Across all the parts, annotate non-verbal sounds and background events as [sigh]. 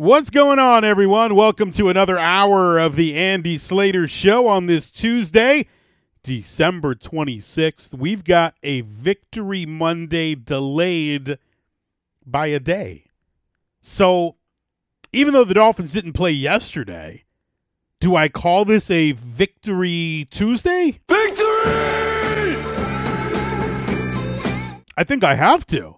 What's going on, everyone? Welcome to another hour of the Andy Slater Show on this Tuesday, December 26th. We've got a Victory Monday delayed by a day. So, even though the Dolphins didn't play yesterday, do I call this a Victory Tuesday? Victory! I think I have to.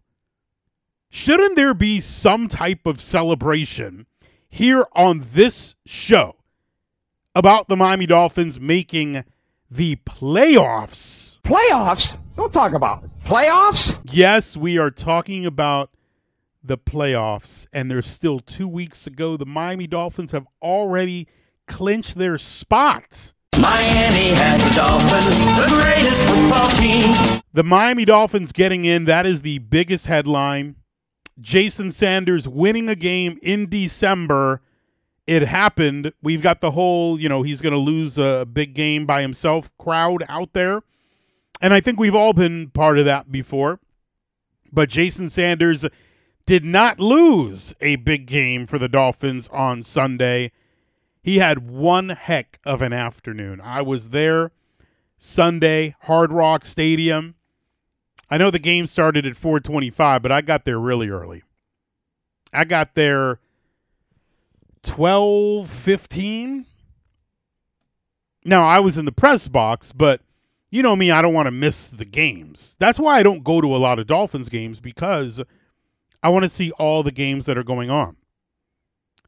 Shouldn't there be some type of celebration here on this show about the Miami Dolphins making the playoffs? Playoffs? Don't talk about it. Playoffs? Yes, we are talking about the playoffs, and there's still two weeks to go. The Miami Dolphins have already clinched their spot. Miami has the Dolphins, the greatest football team. The Miami Dolphins getting in, that is the biggest headline. Jason Sanders winning a game in December. It happened. We've got the whole, you know, he's going to lose a big game by himself crowd out there. And I think we've all been part of that before. But Jason Sanders did not lose a big game for the Dolphins on Sunday. He had one heck of an afternoon. I was there Sunday, Hard Rock Stadium. I know the game started at 425, but I got there really early. I got there 1215. Now, I was in the press box, but you know me, I don't want to miss the games. That's why I don't go to a lot of Dolphins games because I want to see all the games that are going on.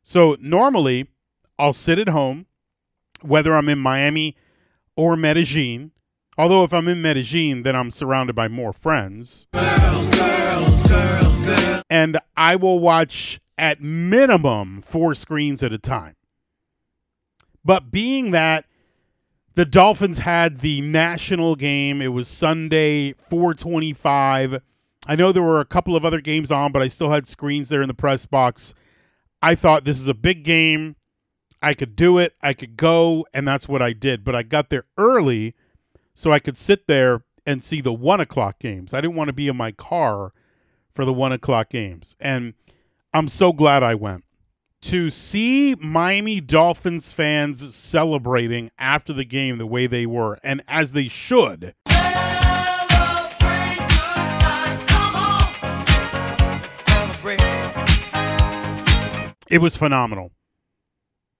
So, normally, I'll sit at home, whether I'm in Miami or Medellin. Although if I'm in Medellin, then I'm surrounded by more friends. And I will watch at minimum four screens at a time. But being that the Dolphins had the national game, it was Sunday, 425. I know there were a couple of other games on, but I still had screens there in the press box. I thought this is a big game. I could do it. I could go, and that's what I did. But I got there early so I could sit there and see the one o'clock games. I didn't want to be in my car for the one o'clock games. And I'm so glad I went. To see Miami Dolphins fans celebrating after the game the way they were, and as they should. It was phenomenal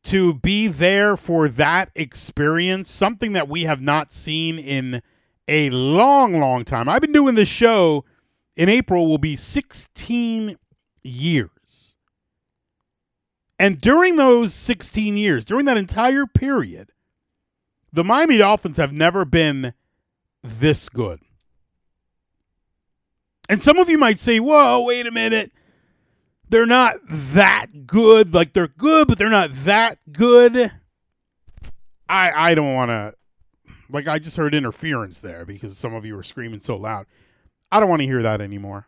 to be there for that experience, something that we have not seen in a long, long time. I've been doing this show in April, will be 16 years. And during those 16 years, during that entire period, the Miami Dolphins have never been this good. And some of you might say, whoa, wait a minute they're not that good. Like they're good, but they're not that good. I I don't want to. Like I just heard interference there because some of you were screaming so loud. I don't want to hear that anymore.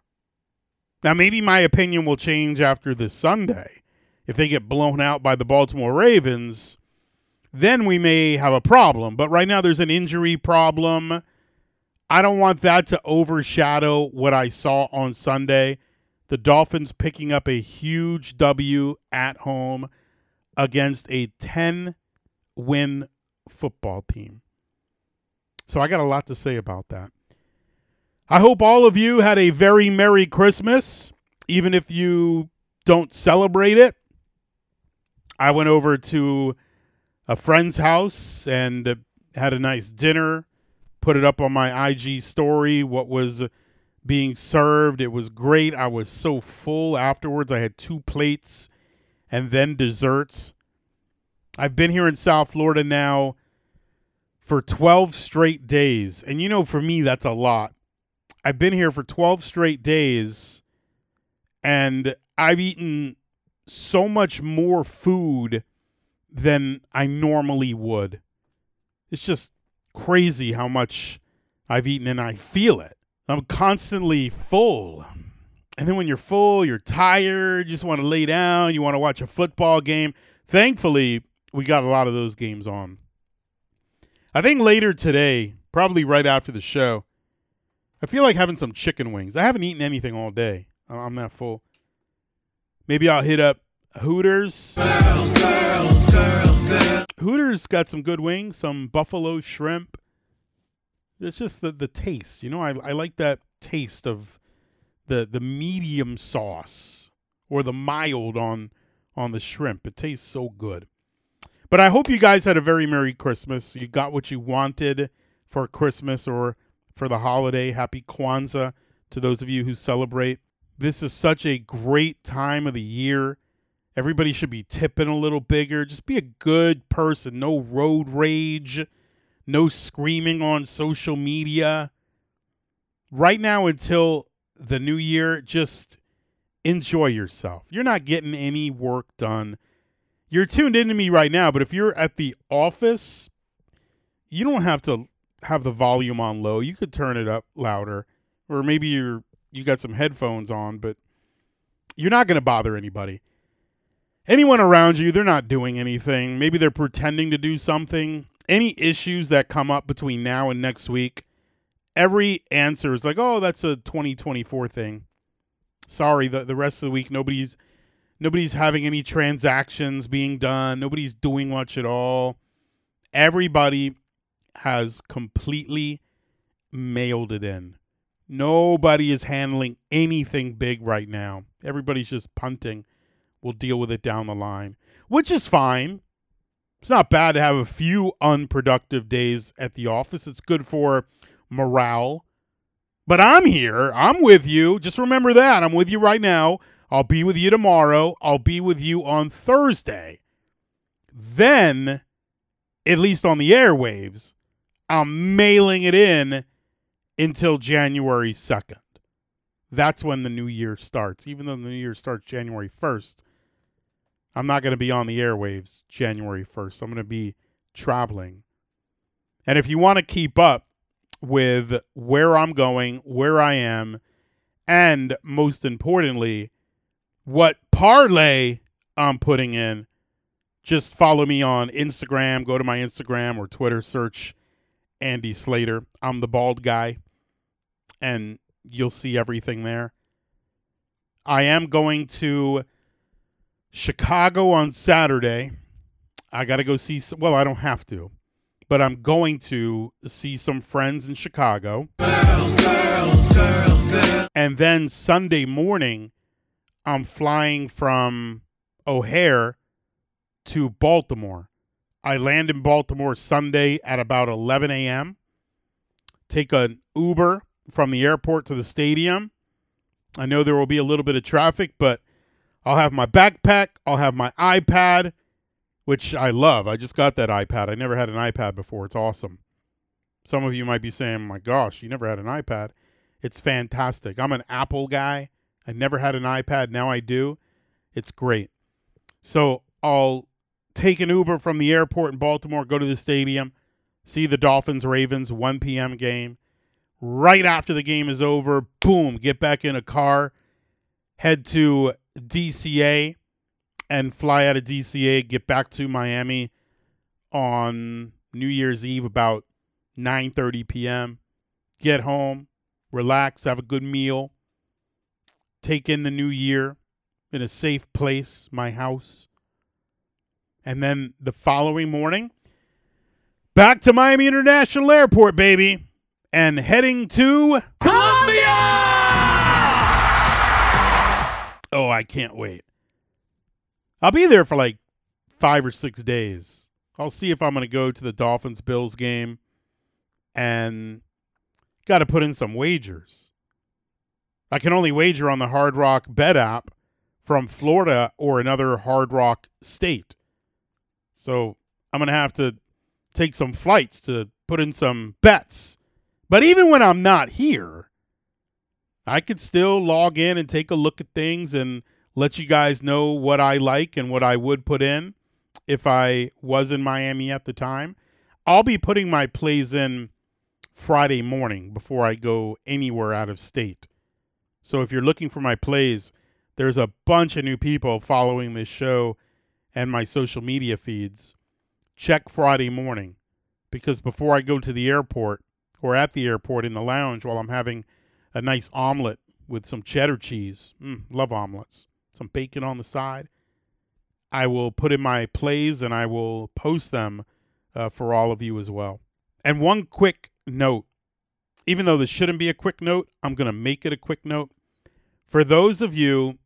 Now maybe my opinion will change after this Sunday. If they get blown out by the Baltimore Ravens, then we may have a problem. But right now there's an injury problem. I don't want that to overshadow what I saw on Sunday the Dolphins picking up a huge W at home against a 10 win football team. So I got a lot to say about that. I hope all of you had a very Merry Christmas, even if you don't celebrate it. I went over to a friend's house and had a nice dinner, put it up on my IG story. What was being served. It was great. I was so full afterwards. I had two plates and then desserts. I've been here in South Florida now for 12 straight days. And you know, for me, that's a lot. I've been here for 12 straight days and I've eaten so much more food than I normally would. It's just crazy how much I've eaten and I feel it. I'm constantly full. And then when you're full, you're tired, you just want to lay down, you want to watch a football game. Thankfully, we got a lot of those games on. I think later today, probably right after the show, I feel like having some chicken wings. I haven't eaten anything all day. I'm that full. Maybe I'll hit up Hooters. Hooters got some good wings, some buffalo shrimp. It's just the the taste, you know. I I like that taste of the the medium sauce or the mild on on the shrimp. It tastes so good. But I hope you guys had a very merry Christmas. You got what you wanted for Christmas or for the holiday. Happy Kwanzaa to those of you who celebrate. This is such a great time of the year. Everybody should be tipping a little bigger. Just be a good person. No road rage, no screaming on social media. Right now, until the new year, just enjoy yourself. You're not getting any work done. You're tuned into me right now, but if you're at the office, you don't have to have the volume on low. You could turn it up louder, or maybe you're you got some headphones on, but you're not going to bother anybody. Anyone around you, they're not doing anything. Maybe they're pretending to do something. Any issues that come up between now and next week, every answer is like, "Oh, that's a 2024 thing." Sorry, the the rest of the week nobody's nobody's having any transactions being done. Nobody's doing much at all. Everybody has completely mailed it in. Nobody is handling anything big right now. Everybody's just punting. We'll deal with it down the line, which is fine. It's not bad to have a few unproductive days at the office. It's good for morale. But I'm here. I'm with you. Just remember that. I'm with you right now. I'll be with you tomorrow. I'll be with you on Thursday. Then, at least on the airwaves, I'm mailing it in until January 2nd. That's when the new year starts. Even though the new year starts January 1st, I'm not going to be on the airwaves January 1st. I'm going to be traveling. And if you want to keep up with where I'm going, where I am, and most importantly, what parlay I'm putting in, just follow me on Instagram. Go to my Instagram or Twitter, search Andy Slater. I'm the bald guy, and you'll see everything there. I am going to Chicago on Saturday. I got to go see, some, well, I don't have to, but I'm going to see some friends in Chicago. And then Sunday morning, I'm flying from O'Hare to Baltimore. I land in Baltimore Sunday at about 11 a.m. Take an Uber from the airport to the stadium. I know there will be a little bit of traffic, but I'll have my backpack. I'll have my iPad, which I love. I just got that iPad. I never had an iPad before. It's awesome. Some of you might be saying, my gosh, you never had an iPad. It's fantastic. I'm an Apple guy. I never had an iPad. Now I do. It's great. So I'll take an Uber from the airport in Baltimore, go to the stadium, see the Dolphins Ravens 1 p.m. game. Right after the game is over, boom, get back in a car, head to DCA, and fly out of DCA, get back to Miami on New Year's Eve about 9:30 p.m. Get home, relax, have a good meal, take in the new year in a safe place, my house. And then the following morning, back to Miami International Airport, baby, and heading to Oh, I can't wait. I'll be there for like five or six days. I'll see if I'm going to go to the Dolphins Bills game and got to put in some wagers. I can only wager on the Hard Rock Bet app from Florida or another Hard Rock state. So I'm going to have to take some flights to put in some bets. But even when I'm not here, I could still log in and take a look at things and let you guys know what I like and what I would put in if I was in Miami at the time. I'll be putting my plays in Friday morning before I go anywhere out of state. So if you're looking for my plays, there's a bunch of new people following this show and my social media feeds. Check Friday morning because before I go to the airport or at the airport in the lounge while I'm having a nice omelet with some cheddar cheese, mm, love omelets, some bacon on the side, I will put in my plays and I will post them uh, for all of you as well. And one quick note, even though this shouldn't be a quick note, I'm going to make it a quick note. For those of you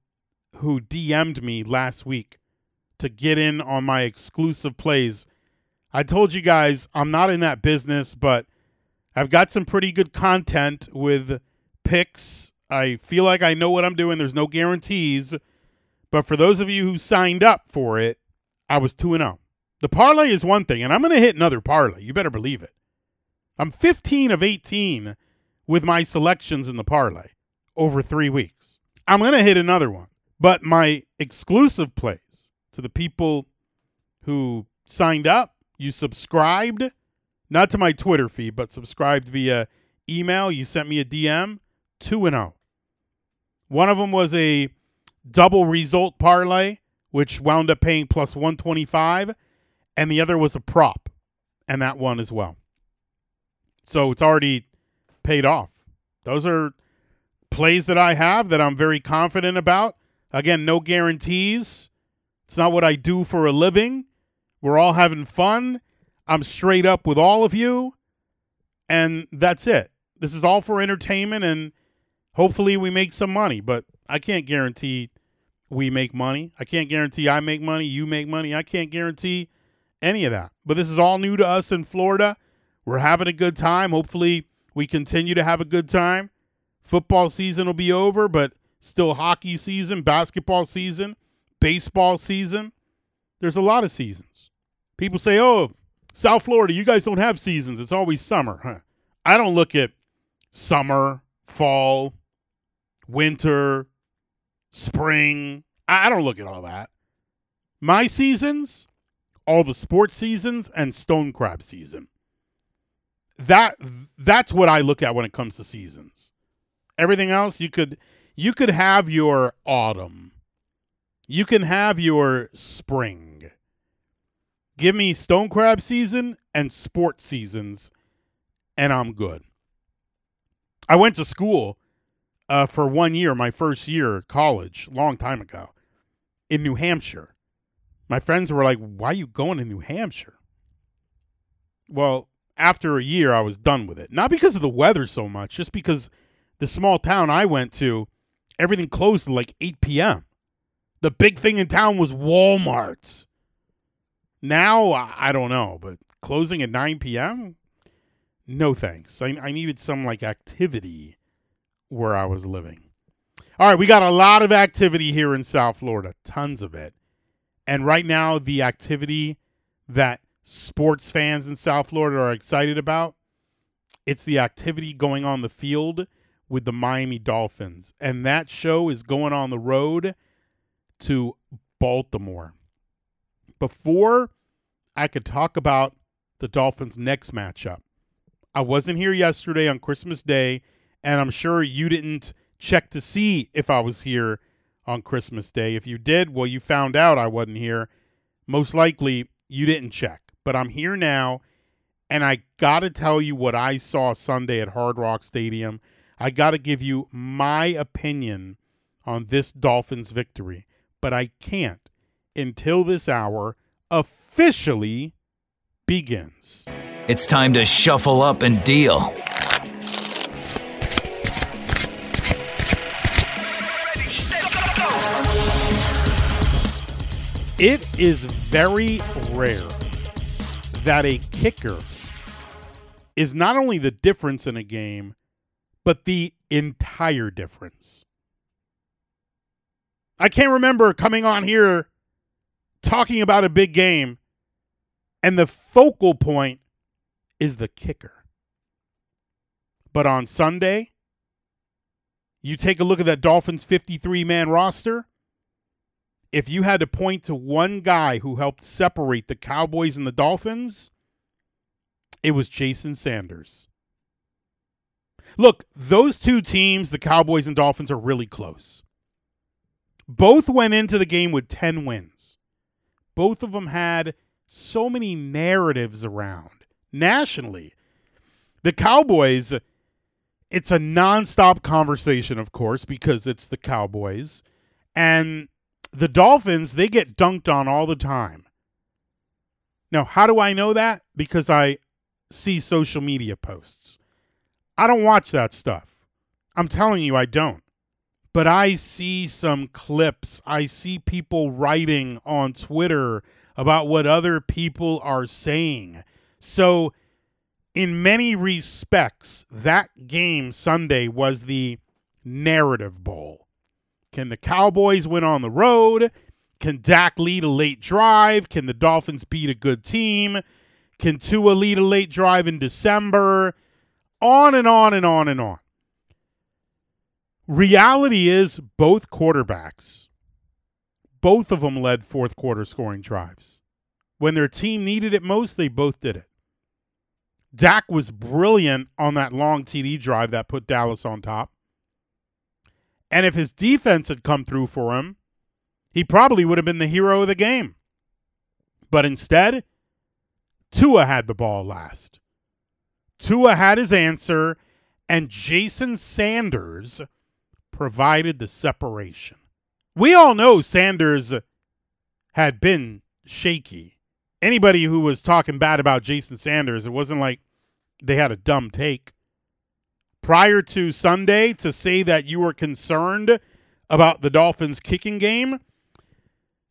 who DM'd me last week to get in on my exclusive plays, I told you guys I'm not in that business, but I've got some pretty good content with picks. I feel like I know what I'm doing. There's no guarantees. But for those of you who signed up for it, I was 2 0. The parlay is one thing, and I'm going to hit another parlay. You better believe it. I'm 15 of 18 with my selections in the parlay over three weeks. I'm going to hit another one. But my exclusive plays to the people who signed up, you subscribed, not to my Twitter feed, but subscribed via email. You sent me a DM, 2 and 0. One of them was a double result parlay, which wound up paying plus 125, and the other was a prop, and that one as well. So it's already paid off. Those are plays that I have that I'm very confident about. Again, no guarantees. It's not what I do for a living. We're all having fun. I'm straight up with all of you. And that's it. This is all for entertainment and hopefully we make some money, but I can't guarantee we make money. I can't guarantee I make money, you make money. I can't guarantee any of that. But this is all new to us in Florida. We're having a good time. Hopefully, we continue to have a good time. Football season will be over, but still hockey season, basketball season, baseball season. There's a lot of seasons. People say, "Oh, South Florida, you guys don't have seasons. It's always summer." Huh? I don't look at summer, fall, winter, spring. I don't look at all that. My seasons, all the sports seasons and stone crab season. That that's what I look at when it comes to seasons. Everything else you could you could have your autumn. You can have your spring. Give me stone crab season and sports seasons and I'm good. I went to school uh, for one year, my first year college, long time ago, in New Hampshire. My friends were like, "Why are you going to New Hampshire?" Well, after a year, I was done with it. Not because of the weather so much, just because the small town I went to, everything closed at like 8 p.m. The big thing in town was Walmart's. Now, I don't know, but closing at 9 p.m.? No thanks. I, I needed some like activity where I was living. All right, we got a lot of activity here in South Florida, tons of it. And right now, the activity that sports fans in South Florida are excited about, it's the activity going on the field with the Miami Dolphins. And that show is going on the road to Baltimore. Before I could talk about the Dolphins' next matchup, I wasn't here yesterday on Christmas Day and I'm sure you didn't check to see if I was here on Christmas Day. If you did, well, you found out I wasn't here. Most likely, you didn't check. But I'm here now, and I got to tell you what I saw Sunday at Hard Rock Stadium. I got to give you my opinion on this Dolphins victory, but I can't until this hour officially begins. It's time to shuffle up and deal. It is very rare that a kicker is not only the difference in a game, but the entire difference. I can't remember coming on here talking about a big game and the focal point is the kicker. But on Sunday, you take a look at that Dolphins 53 man roster if you had to point to one guy who helped separate the Cowboys and the Dolphins, it was Jason Sanders. Look, those two teams, the Cowboys and Dolphins, are really close. Both went into the game with 10 wins. Both of them had so many narratives around nationally. The Cowboys, it's a nonstop conversation, of course, because it's the Cowboys. And The Dolphins, they get dunked on all the time. Now, how do I know that? Because I see social media posts. I don't watch that stuff. I'm telling you, I don't. But I see some clips. I see people writing on Twitter about what other people are saying. So, in many respects, that game Sunday was the narrative bowl. Can the Cowboys win on the road? Can Dak lead a late drive? Can the Dolphins beat a good team? Can Tua lead a late drive in December? On and on and on and on. Reality is both quarterbacks, both of them led fourth quarter scoring drives. When their team needed it most, they both did it. Dak was brilliant on that long TD drive that put Dallas on top. And if his defense had come through for him, he probably would have been the hero of the game. But instead, Tua had the ball last. Tua had his answer, and Jason Sanders provided the separation. We all know Sanders had been shaky. Anybody who was talking bad about Jason Sanders, it wasn't like they had a dumb take. Prior to Sunday, to say that you were concerned about the Dolphins' kicking game,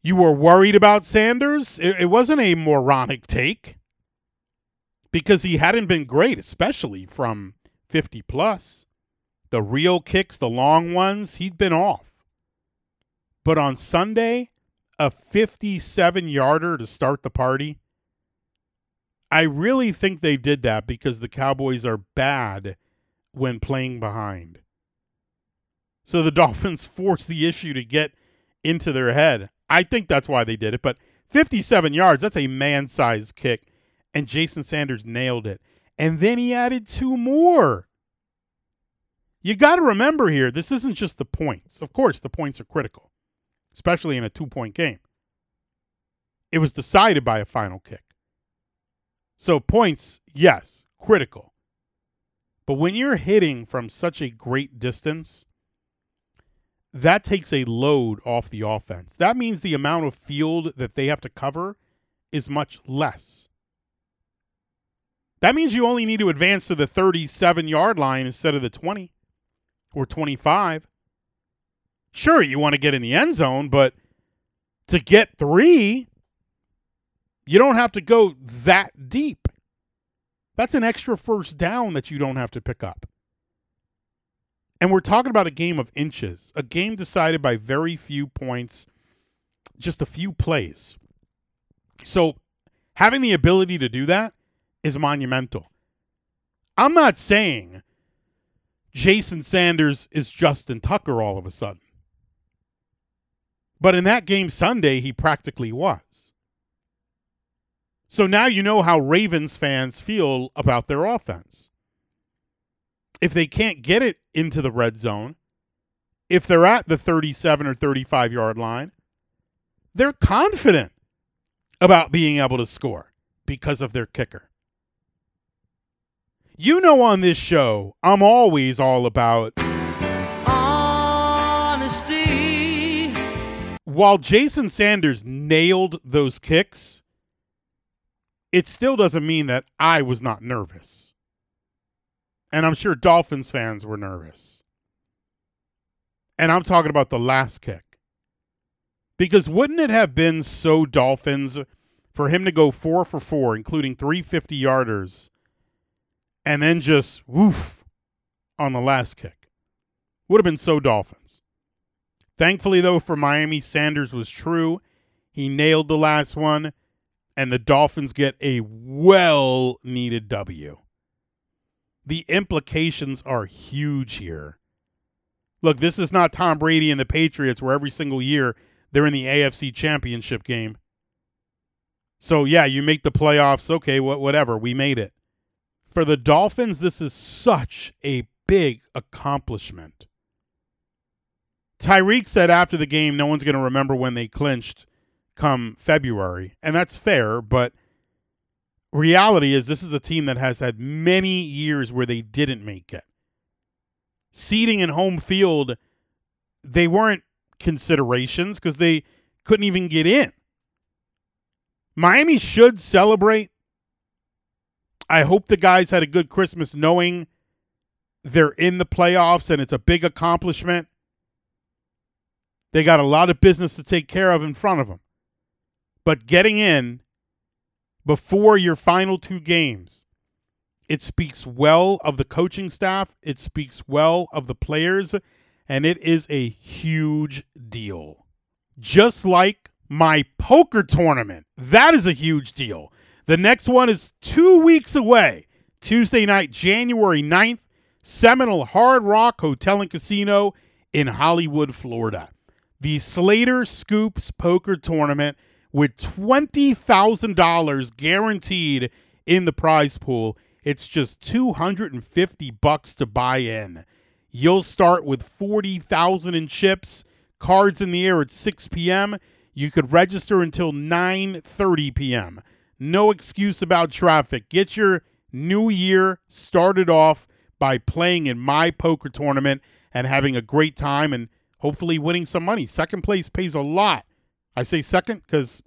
you were worried about Sanders, it, it wasn't a moronic take because he hadn't been great, especially from 50 plus. The real kicks, the long ones, he'd been off. But on Sunday, a 57 yarder to start the party. I really think they did that because the Cowboys are bad when playing behind. So the [laughs] Dolphins forced the issue to get into their head. I think that's why they did it. But 57 yards, that's a man sized kick and Jason Sanders nailed it. And then he added two more. You got to remember here, this isn't just the points. Of course, the points are critical, especially in a two point game. It was decided by a final kick. So, points, yes, critical. But when you're hitting from such a great distance, that takes a load off the offense. That means the amount of field that they have to cover is much less. That means you only need to advance to the 37 yard line instead of the 20 or 25. Sure, you want to get in the end zone, but to get three, you don't have to go that deep. That's an extra first down that you don't have to pick up. And we're talking about a game of inches, a game decided by very few points, just a few plays. So having the ability to do that is monumental. I'm not saying Jason Sanders is Justin Tucker all of a sudden. But in that game Sunday, he practically was. So now you know how Ravens fans feel about their offense. If they can't get it into the red zone, if they're at the 37 or 35 yard line, they're confident about being able to score because of their kicker. You know, on this show, I'm always all about Honesty. while Jason Sanders nailed those kicks, it still doesn't mean that I was not nervous. And I'm sure Dolphins fans were nervous. And I'm talking about the last kick. Because wouldn't it have been so Dolphins for him to go four for four, including three 50 yarders, and then just woof on the last kick. Would have been so Dolphins. Thankfully, though, for Miami, Sanders was true. He nailed the last one, and the Dolphins get a well needed W. The implications are huge here. Look, this is not Tom Brady and the Patriots where every single year they're in the AFC championship game. So, yeah, you make the playoffs. Okay, what, whatever. We made it for the Dolphins, this is such a big accomplishment. Tyreek said after the game, no one's going to remember when they clinched come February. And that's fair, but reality is this is a team that has had many years where they didn't make it. Seating and home field, they weren't considerations because they couldn't even get in. Miami should celebrate. I hope the guys had a good Christmas knowing they're in the playoffs and it's a big accomplishment. They got a lot of business to take care of in front of them. But getting in before your final two games, it speaks well of the coaching staff, it speaks well of the players, and it is a huge deal. Just like my poker tournament, that is a huge deal. The next one is two weeks away, Tuesday night, January 9th, Seminole Hard Rock Hotel and Casino in Hollywood, Florida. The Slater Scoops Poker Tournament with $20,000 guaranteed in the prize pool. It's just 250 bucks to buy in. You'll start with 40,000 in chips, cards in the air at 6 p.m. You could register until 9:30 p.m. No excuse about traffic. Get your new year started off by playing in my poker tournament and having a great time and hopefully winning some money. Second place pays a lot. I say second because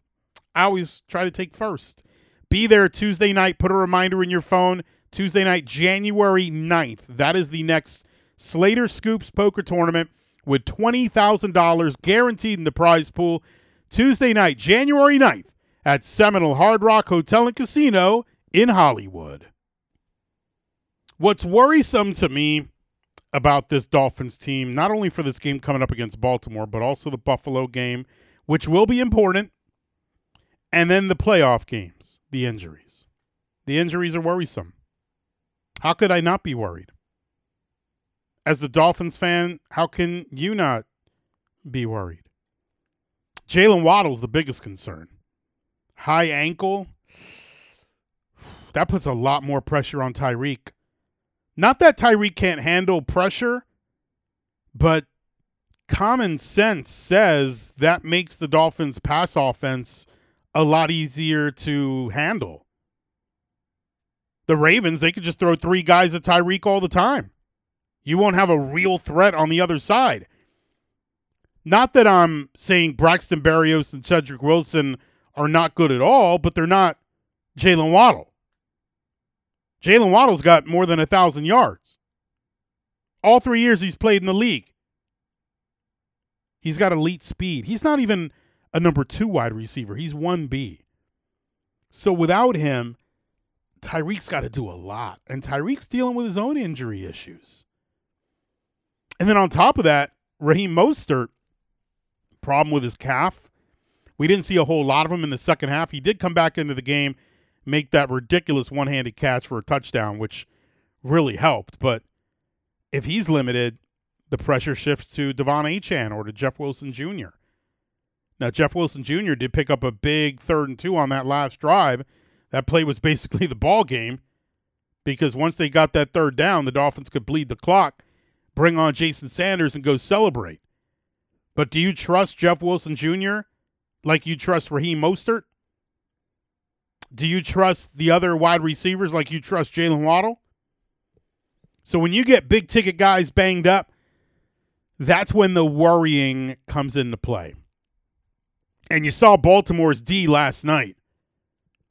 I always try to take first. Be there Tuesday night. Put a reminder in your phone. Tuesday night, January 9th. That is the next Slater Scoops Poker Tournament with $20,000 guaranteed in the prize pool. Tuesday night, January 9th at Seminole Hard Rock Hotel and Casino in Hollywood. What's worrisome to me about this Dolphins team, not only for this game coming up against Baltimore, but also the Buffalo game, which will be important, and then the playoff games, the injuries. The injuries are worrisome. How could I not be worried? As the Dolphins fan, how can you not be worried? Jaylen Waddle's the biggest concern. High ankle, that puts a lot more pressure on Tyreek. Not that Tyreek can't handle pressure, but common sense says that makes the Dolphins' pass offense a lot easier to handle. The Ravens, they could just throw three guys at Tyreek all the time. You won't have a real threat on the other side. Not that I'm saying Braxton Berrios and Cedrick Wilson are not good at all, but they're not Jaylen Waddle. Jaylen Waddle's got more than a thousand yards. All three years he's played in the league. He's got elite speed. He's not even a number two wide receiver. He's 1B. So without him, Tyreek's got to do a lot. And Tyreek's dealing with his own injury issues. And then on top of that, Raheem Mostert, problem with his calf. We didn't see a whole lot of him in the second half. He did come back into the game make that ridiculous one handed catch for a touchdown, which really helped. But if he's limited, the pressure shifts to De'Von Achane or to Jeff Wilson Jr. Now, Jeff Wilson Jr. did pick up a big third and two on that last drive. That play was [laughs] basically the ball game because once they got that third down, the Dolphins could bleed the clock, bring on Jason Sanders, and go celebrate. But do you trust Jeff Wilson Jr. like you trust Raheem Mostert? Do you trust the other wide receivers like you trust Jaylen Waddle? So when you get big ticket guys banged up, that's when the worrying comes into play. And you saw Baltimore's D last night.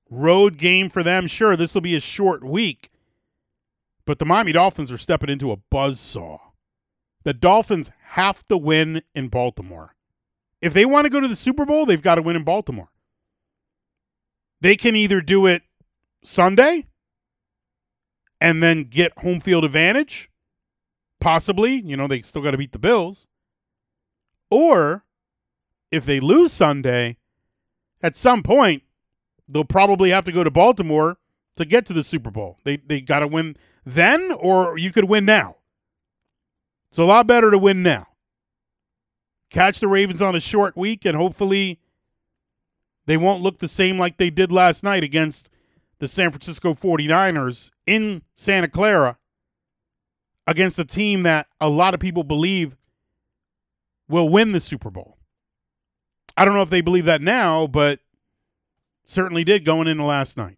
Road game for them. Sure, this will be a short week, but the Miami Dolphins are stepping into a buzz saw. The Dolphins have to win in Baltimore. If they want to go to the Super Bowl, they've got to win in Baltimore. They can either do it Sunday and then get home field advantage, possibly. You know, they still got to beat the Bills. Or if they lose Sunday, at some point, they'll probably have to go to Baltimore to get to the Super Bowl. They they got to win then, or you could win now. It's a lot better to win now. Catch the Ravens on a short week, and hopefully they won't look the same like they did last night against the San Francisco 49ers in Santa Clara against a team that a lot of people believe will win the Super Bowl. I don't know if they believe that now, but certainly did going into last night.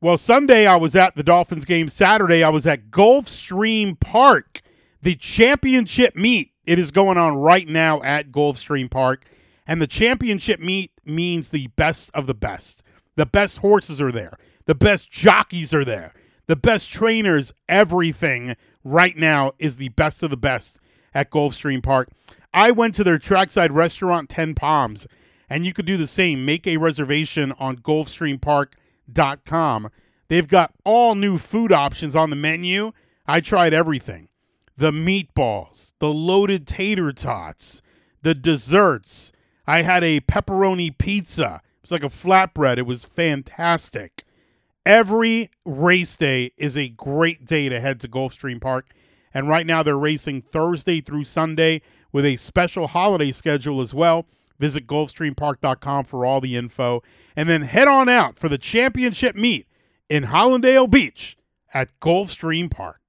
Well, Sunday I was at the Dolphins game. Saturday I was at Gulfstream Park, the championship meet It is going on right now at Gulfstream Park, and the championship meet means the best of the best. The best horses are there. The best jockeys are there. The best trainers, everything right now is the best of the best at Gulfstream Park. I went to their trackside restaurant 10 Palms, and you could do the same. Make a reservation on gulfstreampark.com. They've got all new food options on the menu. I tried everything the meatballs, the loaded tater tots, the desserts. I had a pepperoni pizza. It was like a flatbread. It was fantastic. Every race day is a great day to head to Gulfstream Park. And right now they're racing Thursday through Sunday with a special holiday schedule as well. Visit GulfstreamPark.com for all the info. And then head on out for the championship meet in Hallandale Beach at Gulfstream Park.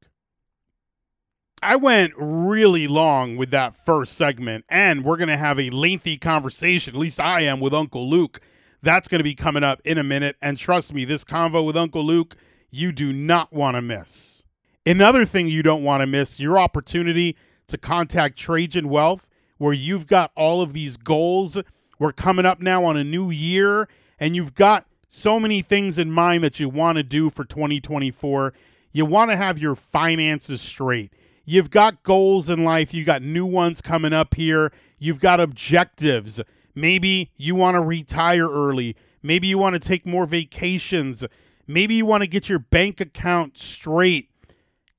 I went really long with that first segment, and we're going to have a lengthy conversation, at least I am, with Uncle Luke. That's going to be coming up in a minute. And trust me, this convo with Uncle Luke, you do not want to miss. Another thing you don't want to miss your opportunity to contact Trajan Wealth, where you've got all of these goals. We're coming up now on a new year, and you've got so many things in mind that you want to do for 2024. You want to have your finances straight. You've got goals in life, you've got new ones coming up here, you've got objectives. Maybe you want to retire early. Maybe you want to take more vacations. Maybe you want to get your bank account straight.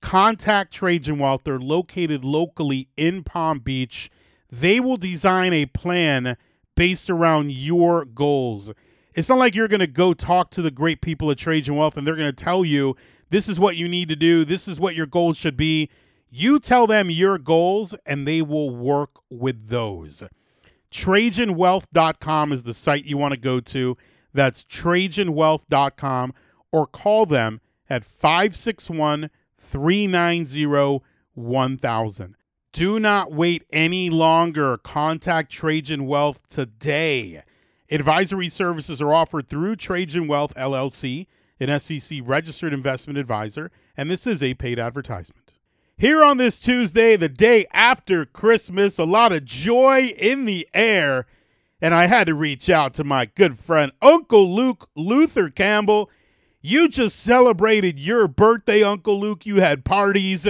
Contact Trajan Wealth. They're located locally in Palm Beach. They will design a plan based around your goals. It's not like you're going to go talk to the great people at Trajan Wealth and they're going to tell you this is what you need to do, this is what your goals should be. You tell them your goals and they will work with those. TrajanWealth.com is the site you want to go to. That's TrajanWealth.com or call them at 561 390 1000. Do not wait any longer. Contact Trajan Wealth today. Advisory services are offered through Trajan Wealth LLC, an SEC registered investment advisor, and this is a paid advertisement. Here on this Tuesday, the day after Christmas, a lot of joy in the air. And I had to reach out to my good friend, Uncle Luke Luther Campbell. You just celebrated your birthday, Uncle Luke. You had parties.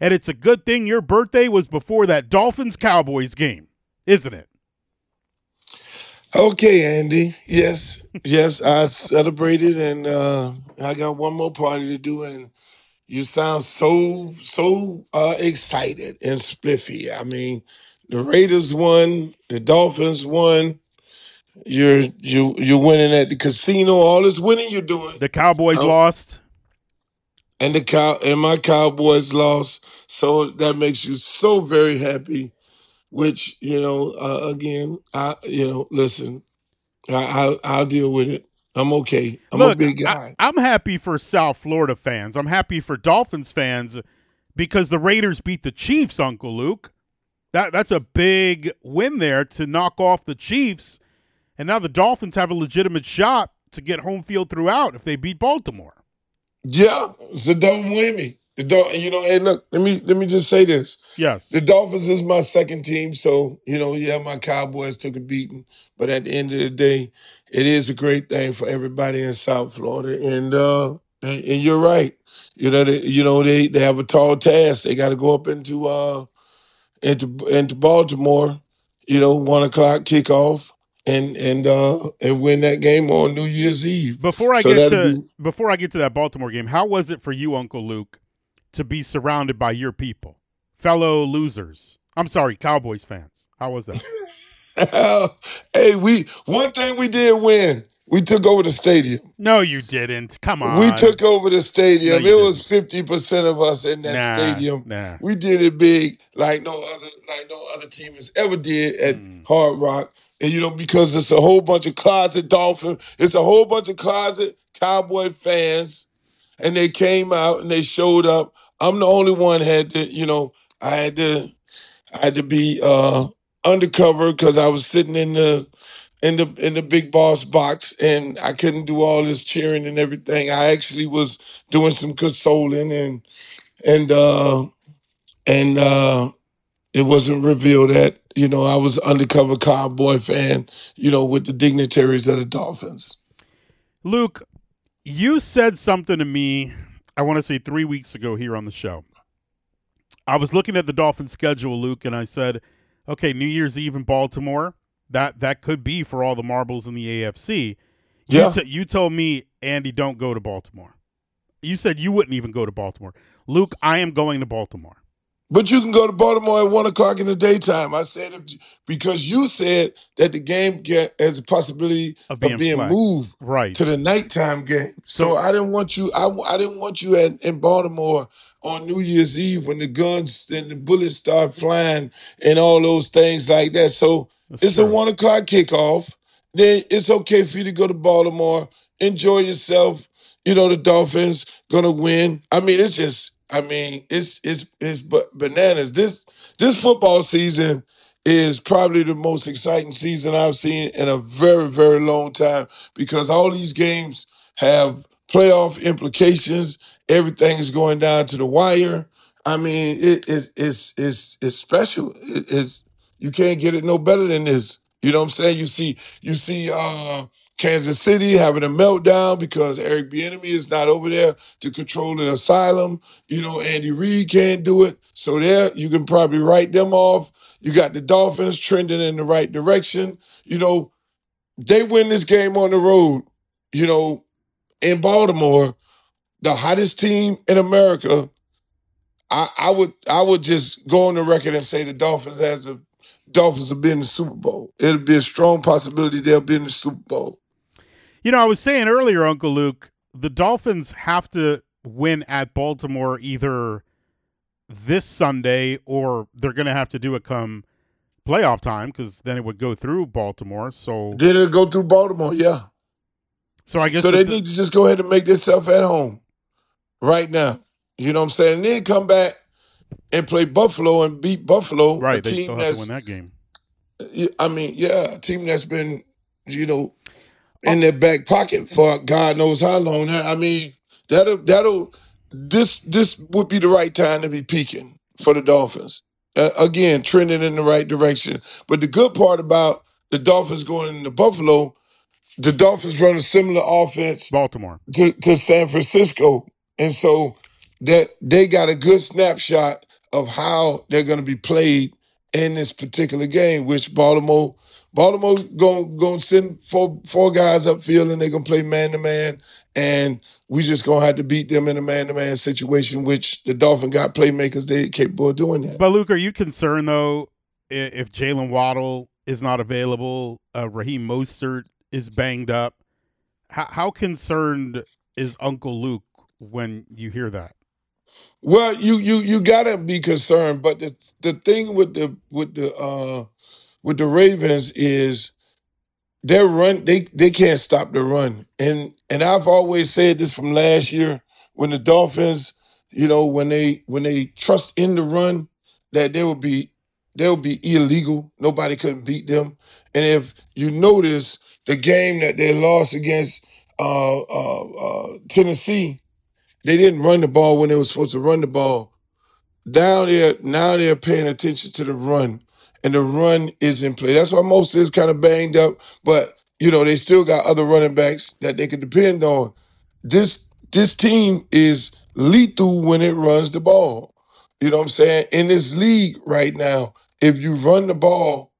And it's a good thing your birthday was before that Dolphins Cowboys game, isn't it? Okay, Andy. Yes, yes, I celebrated, and uh, I got one more party to do, and you sound so so uh, excited and spliffy. I mean, the Raiders won, the Dolphins won. You're you you're winning at the casino. All this winning you're doing, The Cowboys Oh. lost. and the cow and my Cowboys lost. So that makes you so very happy. Which you know, uh, again, I you know, listen, I, I I'll deal with it. I'm okay. I'm a big guy. I, am happy for South Florida fans. I'm happy for Dolphins fans because the Raiders beat the Chiefs, Uncle Luke. That that's a big win there to knock off the Chiefs. And now the Dolphins have a legitimate shot to get home field throughout if they beat Baltimore. yeah, it's a double whammy. The Dol- you know, hey, look, let me let me just say this. Yes. The Dolphins is my second team, so you know, yeah, my Cowboys took a beating, but at the end of the day, it is a great thing for everybody in South Florida. And uh, and, and you're right. You know, they, you know, they they have a tall task. They got to go up into uh into into Baltimore. You know, one o'clock kickoff, and and uh and win that game on New Year's Eve. Before I So get to be- before I get to that Baltimore game, how was it for you, Uncle Luke, to be surrounded by your people, fellow losers? I'm sorry, Cowboys fans. How was that? [laughs] hey, we one thing we did win. We took over the stadium. no, you didn't. Come on. We took over the stadium. No, it was fifty percent of us in that Nah, stadium. Nah. We did it big, like no other, like no other team has ever did at Mm. Hard Rock. And you know, because it's a whole bunch of closet Dolphin, it's a whole bunch of closet Cowboy fans, and they came out and they showed up. I'm the only one had to, you know, I had to, I had to be uh undercover because I was sitting in the in the in the big boss box and I couldn't do all this cheering and everything. I actually was doing some consoling and and uh and uh it wasn't revealed that you know I was undercover cowboy fan, you know, with the dignitaries of the Dolphins. Luke, you said something to me, I want to say three weeks ago here on the show. I was looking at the Dolphins schedule, Luke, and I said, okay, New Year's Eve in Baltimore, that that could be for all the marbles in the AFC. You, Yeah. t- you told me, Andy, don't go to Baltimore. You said you wouldn't even go to Baltimore. Luke, I am going to Baltimore. But you can go to Baltimore at one o'clock in the daytime. I said if, because you said that the game get as a possibility Of of being being, moved Right. to the nighttime game. So- So, I didn't want you. I, I didn't want you at, in Baltimore on New Year's Eve when the guns and the bullets start flying and all those things like that. So it's a one o'clock kickoff. Then it's okay for you to go to Baltimore, enjoy yourself. You know the Dolphins gonna win. I mean, it's just. I mean, it's it's it's but bananas. This this football season is probably the most exciting season I've seen in a very very long time because all these games have playoff implications. Everything is going down to the wire. I mean, it, it's it's it's it's special. It- it's you can't get it no better than this. You know what I'm saying? You see you see uh Kansas City having a meltdown because Eric Bieniemy is not over there to control the asylum. You know, Andy Reid can't do it. So there you can probably write them off. You got the Dolphins trending in the right direction. You know, they win this game on the road, you know, in Baltimore, the hottest team in America. I, I would I would just go on the record and say the Dolphins has a Dolphins will be in the Super Bowl. It'll be a strong possibility they'll be in the Super Bowl. You know, I was saying earlier, Uncle Luke, the Dolphins have to win at Baltimore either this Sunday or they're going to have to do it come playoff time because then it would go through Baltimore. So, Then it'll go through Baltimore, yeah. so I guess So the- they need to just go ahead and make themselves at home right now. You know what I'm saying? And then come back and play Buffalo and beat Buffalo, right, they still have to win that game. I mean, yeah, a team that's been, you know, in their back pocket for God knows how long. I mean, that'll that'll this this would be the right time to be peaking for the Dolphins. Uh, again, trending in the right direction. But the good part about the Dolphins going into Buffalo, the Dolphins run a similar offense Baltimore. to, to San Francisco. And so that they got a good snapshot of how they're going to be played in this particular game, which Baltimore Baltimore going going to send four four guys upfield and they're going to play man to man and we just going to have to beat them in a man to man situation which the Dolphin got playmakers they capable of doing that. But Luke, are you concerned though if Jaylen Waddle is not available, uh, Raheem Mostert is banged up? How, how concerned is Uncle Luke when you hear that? Well, you you you gotta be concerned, but the the thing with the with the uh with the Ravens is their run they they can't stop the run. And and I've always said this from last year when the Dolphins, you know, when they when they trust in the run, that they will be they will be illegal. Nobody couldn't beat them. And if you notice the game that they lost against uh uh uh Tennessee, they didn't run the ball when they were supposed to run the ball. Down there, now they're paying attention to the run, and the run is in play. That's why most is kind of banged up, but you know they still got other running backs that they can depend on. This this team is lethal when it runs the ball. You know what I'm saying? In this league right now, if you run the ball,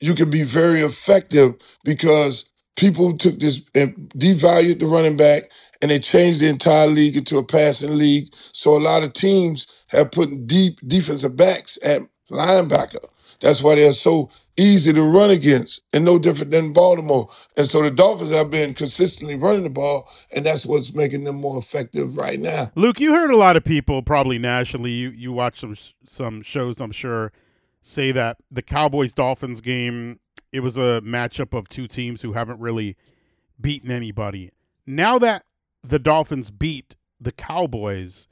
you can be very effective because people took this and devalued the running back and they changed the entire league into a passing league. So a lot of teams have put deep defensive backs at linebacker. That's why they're so easy to run against and no different than Baltimore. And so the Dolphins have been consistently running the ball, and that's what's making them more effective right now. Luke, you heard a lot of people, probably nationally. You you watch some some shows, I'm sure, say that the Cowboys Dolphins game it was a matchup of two teams who haven't really beaten anybody. Now that the Dolphins beat the Cowboys,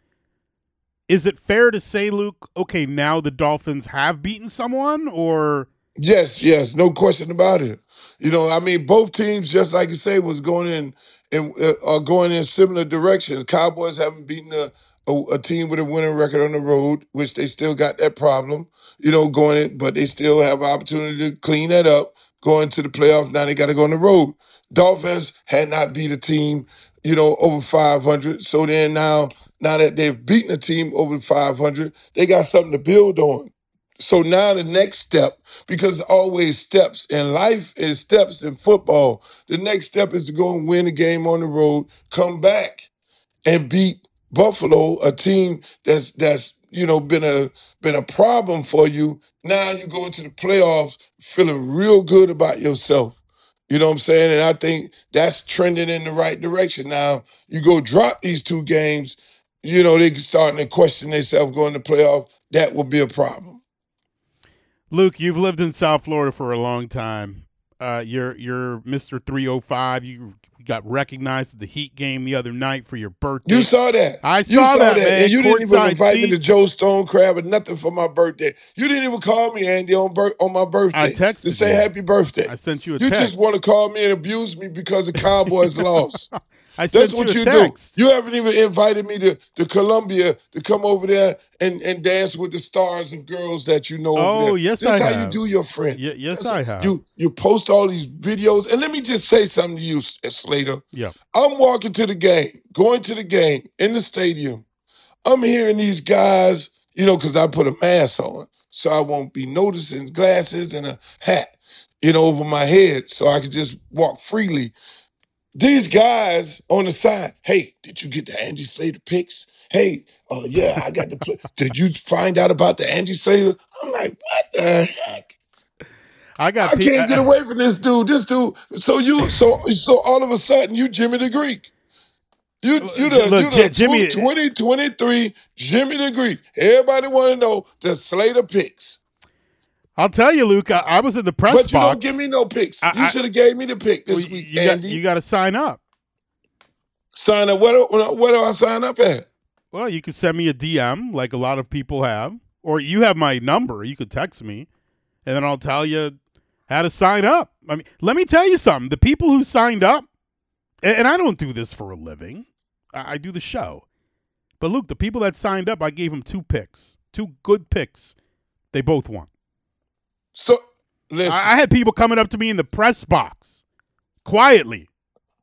is it fair to say, Luke? Okay, now the Dolphins have beaten someone, or Yes, yes, no question about it. You know, I mean, both teams, just like you say, was going in and uh, are going in similar directions. Cowboys haven't beaten a, a, a team with a winning record on the road, which they still got that problem, you know, going in, but they still have opportunity to clean that up, going to the playoffs. Now they got to go on the road. Dolphins had not beat a team, you know, over 500. So then now, now that they've beaten a team over 500, they got something to build on. So now the next step, because always steps in life is steps in football. The next step is to go and win a game on the road, come back and beat Buffalo, a team that's that's you know been a been a problem for you. Now you go into the playoffs feeling real good about yourself. You know what I'm saying? And I think that's trending in the right direction. Now you go drop these two games, you know, they can starting to question themselves going to playoff. That will be a problem. Luke, you've lived in South Florida for a long time. Uh, you're you're Mr. 305. You got recognized at the Heat game the other night for your birthday. You saw that. I You saw that, man. And you didn't even invite me to. Joe Stone Crab or nothing for my birthday. You didn't even call me, Andy, on bir- on my birthday. I texted you. to say you. happy birthday. I sent you a you text. You just want to call me and abuse me because the Cowboys lost. [laughs] I That's what you a do. You haven't even invited me to, to Colombia to come over there and, and dance with the stars and girls that you know. Oh, yes, this I how have. you do your friend. Ye- yes, That's- I have. You you post all these videos, and let me just say something to you, uh, Slater. yeah. I'm walking to the game, going to the game in the stadium. I'm hearing these guys, you know, because I put a mask on, so I won't be noticing glasses and a hat, you know, over my head, so I can just walk freely. These guys on the side, hey, did you get the Angie Slater picks? Hey, uh, yeah, I got the. Pl- [laughs] did you find out about the Angie Slater? I'm like, what the heck? I got I pe- can't get away from this dude. This dude. So you, so so all of a sudden, you Jimmy the Greek. You you the Look, you the Jimmy- twenty twenty three Jimmy the Greek. Everybody want to know the Slater picks, I'll tell you, Luke. I, I was in the press but you box. don't give me no picks. I- you should have gave me the pick this Well, you- week, you got Andy. you got to sign up. sign up. Where do, where do I sign up at? Well, you could send me a DM like a lot of people have, or you have my number. You could text me, and then I'll tell you how to sign up. I mean, let me tell you something. The people who signed up, and, and I don't do this for a living. I, I do the show. But Luke, the people that signed up, I gave them two picks, two good picks. They both won. So listen, I, I had people coming up to me in the press box, quietly.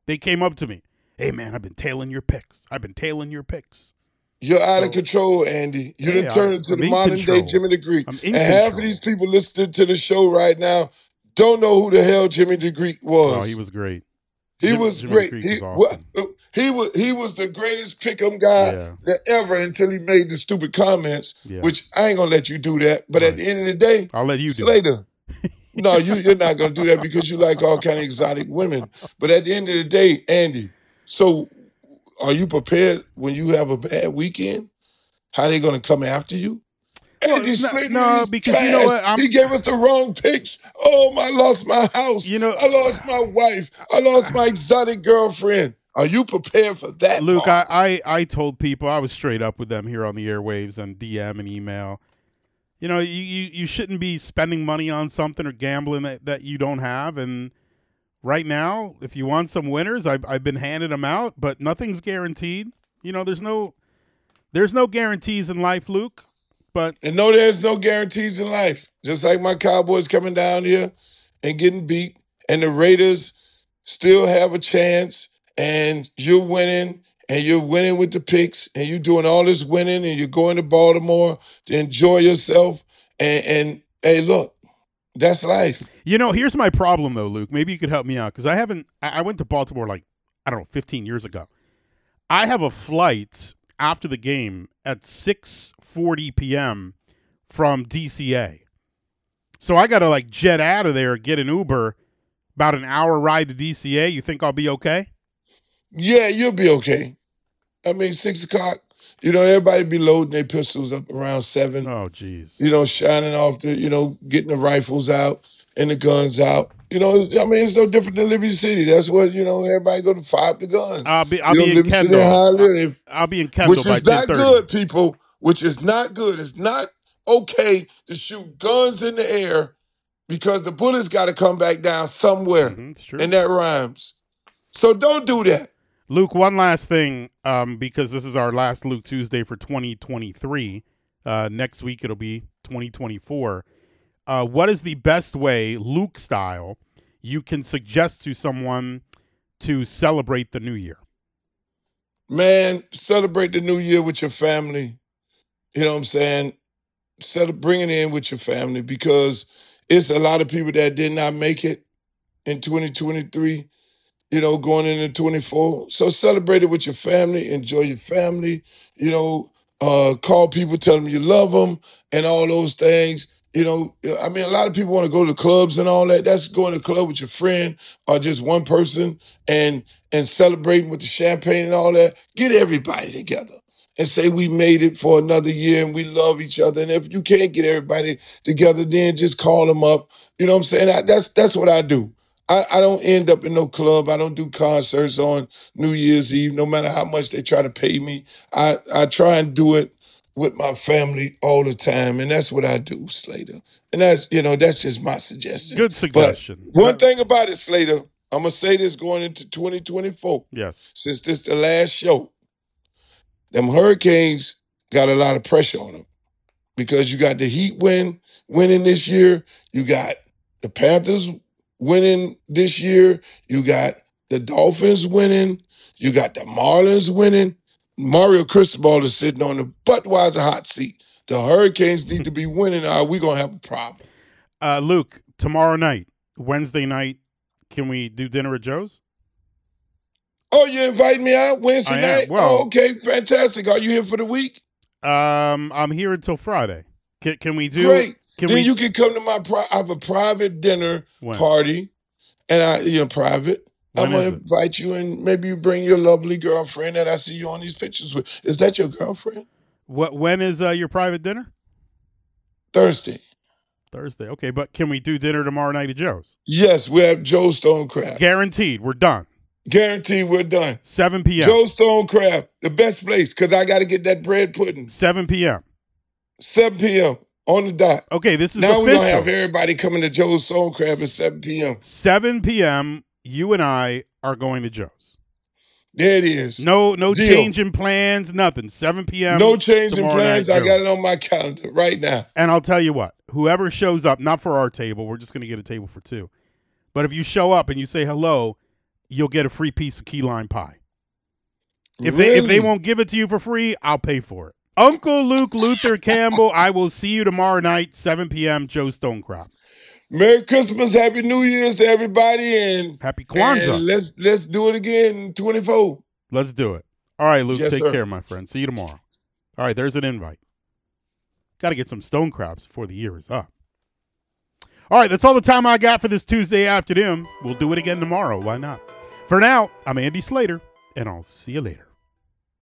They came up to me. Hey man, I've been tailing your picks. I've been tailing your picks. you're out of control, Andy. You done turned I- into I'm the modern day. Jimmy the Greek. I'm and half of these people listening to the show right now don't know who the hell Jimmy the Greek was. Oh, he was great. He Jim- was great. He, was awesome. he was he was the greatest pick'em guy Yeah. that ever until he made the stupid comments, Yeah. which I ain't gonna let you do that. But at the end of the day, I'll let you do it. Slater. [laughs] no, you you're not gonna do that because you like all kind of exotic women. But at the end of the day, Andy, so are you prepared when you have a bad weekend? How they gonna come after you? Well, Andy no- Slater no, is because you know what, I'm- he gave us the wrong picks. Oh, I lost my house. You know- I lost my wife. I lost my exotic girlfriend. Are you prepared for that? Luke. I, I, I told people I was straight up with them here on the airwaves and DM and email. You know, you, you, you shouldn't be spending money on something or gambling that, that you don't have. And right now, if you want some winners, I've, I've been handing them out, but nothing's guaranteed. You know, there's no there's no guarantees in life, Luke. But And no, there's no guarantees in life. Just like my Cowboys coming down here and getting beat, and the Raiders still have a chance, and you're winning, and you're winning with the picks, and you're doing all this winning, and you're going to Baltimore to enjoy yourself. And, and hey, look, that's life. You know, here's my problem though, Luke. Maybe you could help me out because I haven't. I I went to Baltimore like I don't know, 15 years ago. I have a flight after the game at 6:40 p.m. from DCA, so I got to like jet out of there, get an Uber, about an hour ride to DCA. You think I'll be okay? Yeah, you'll be okay. I mean, six o'clock, you know, everybody be loading their pistols up around seven. Oh, jeez. you know, shining off the, you know, getting the rifles out and the guns out. You know, I mean, it's no different than Liberty City. That's what, you know, everybody go to fire the guns. I'll be. I'll you know, be in Liberty Kendall. If- I'll be in Kendall which is not good, people. Which is not good. It's not okay to shoot guns in the air because the bullets got to come back down somewhere, Mhm, true. and that rhymes. So don't do that. Luke, one last thing, um, because this is our last Luke Tuesday for 2023. Uh, next week it'll be 2024. Uh, what is the best way, Luke style, you can suggest to someone to celebrate the new year? Man, celebrate the new year with your family. You know what I'm saying? Celebrate, bring it in with your family because it's a lot of people that did not make it in 2023, you know, going into 24. So celebrate it with your family, enjoy your family, you know, uh, call people, tell them you love them, and all those things. You know, I mean, a lot of people want to go to clubs and all that. That's going to club with your friend or just one person and and celebrating with the champagne and all that. Get everybody together and say we made it for another year and we love each other. And if you can't get everybody together, then just call them up. You know what I'm saying? I, that's that's what I do. I, I don't end up in no club. I don't do concerts on New Year's Eve, no matter how much they try to pay me. I, I try and do it with my family all the time, and that's what I do, Slater. And that's you know that's just my suggestion. Good suggestion. But one thing about it, Slater, I'm gonna say this going into 2024, Yes. since this the last show. Them Hurricanes got a lot of pressure on them because you got the Heat win winning this year. You got the Panthers winning this year. You got the Dolphins winning. You got the Marlins winning. Mario Cristobal is sitting on the Budweiser hot seat. The Hurricanes need to be winning, or we gonna have a problem. Uh, Luke, tomorrow night, Wednesday night, can we do dinner at Joe's? Oh, you invite me out Wednesday I am. night? Well- oh, okay, fantastic. Are you here for the week? Um, I'm here until Friday. Can, can we do? Great. Can then we? you can come to my. Pri- I have a private dinner When? party, and I, you know, private. I'm gonna invite you, and maybe you bring your lovely girlfriend that I see you on these pictures with. Is that your girlfriend? What? When is uh, your private dinner? Thursday. Thursday. Okay, but can we do dinner tomorrow night at Joe's? Yes, we have Joe Stone Crab. Guaranteed. We're done. Guaranteed, we're done. 7 p.m. Joe Stone Crab, the best place, because I got to get that bread pudding. 7 p.m. 7 p.m. on the dot. Okay, this is now we're official. gonna have everybody coming to Joe Stone Crab at 7 p.m. 7 p.m. You and I are going to Joe's. There it is. No, no Deal. change in plans. Nothing. 7 p.m. no change in plans. I got it on my calendar right now. And I'll tell you what, whoever shows up, not for our table, we're just going to get a table for two. But if you show up and you say hello, you'll get a free piece of key lime pie. If they if they won't give it to you for free, I'll pay for it. Uncle Luke Luther Campbell, I will see you tomorrow night, 7 p.m. Joe Stone Crab. Merry Christmas, Happy New Year's to everybody, and, Happy Kwanzaa. and let's let's do it again in 24. Let's do it. All right, Luke, Yes, take sir. care, my friend. See you tomorrow. All right, there's an invite. Got to get some stone crabs before the year is up. All right, that's all the time I got for this Tuesday afternoon. We'll do it again tomorrow. Why not? For now, I'm Andy Slater, and I'll see you later.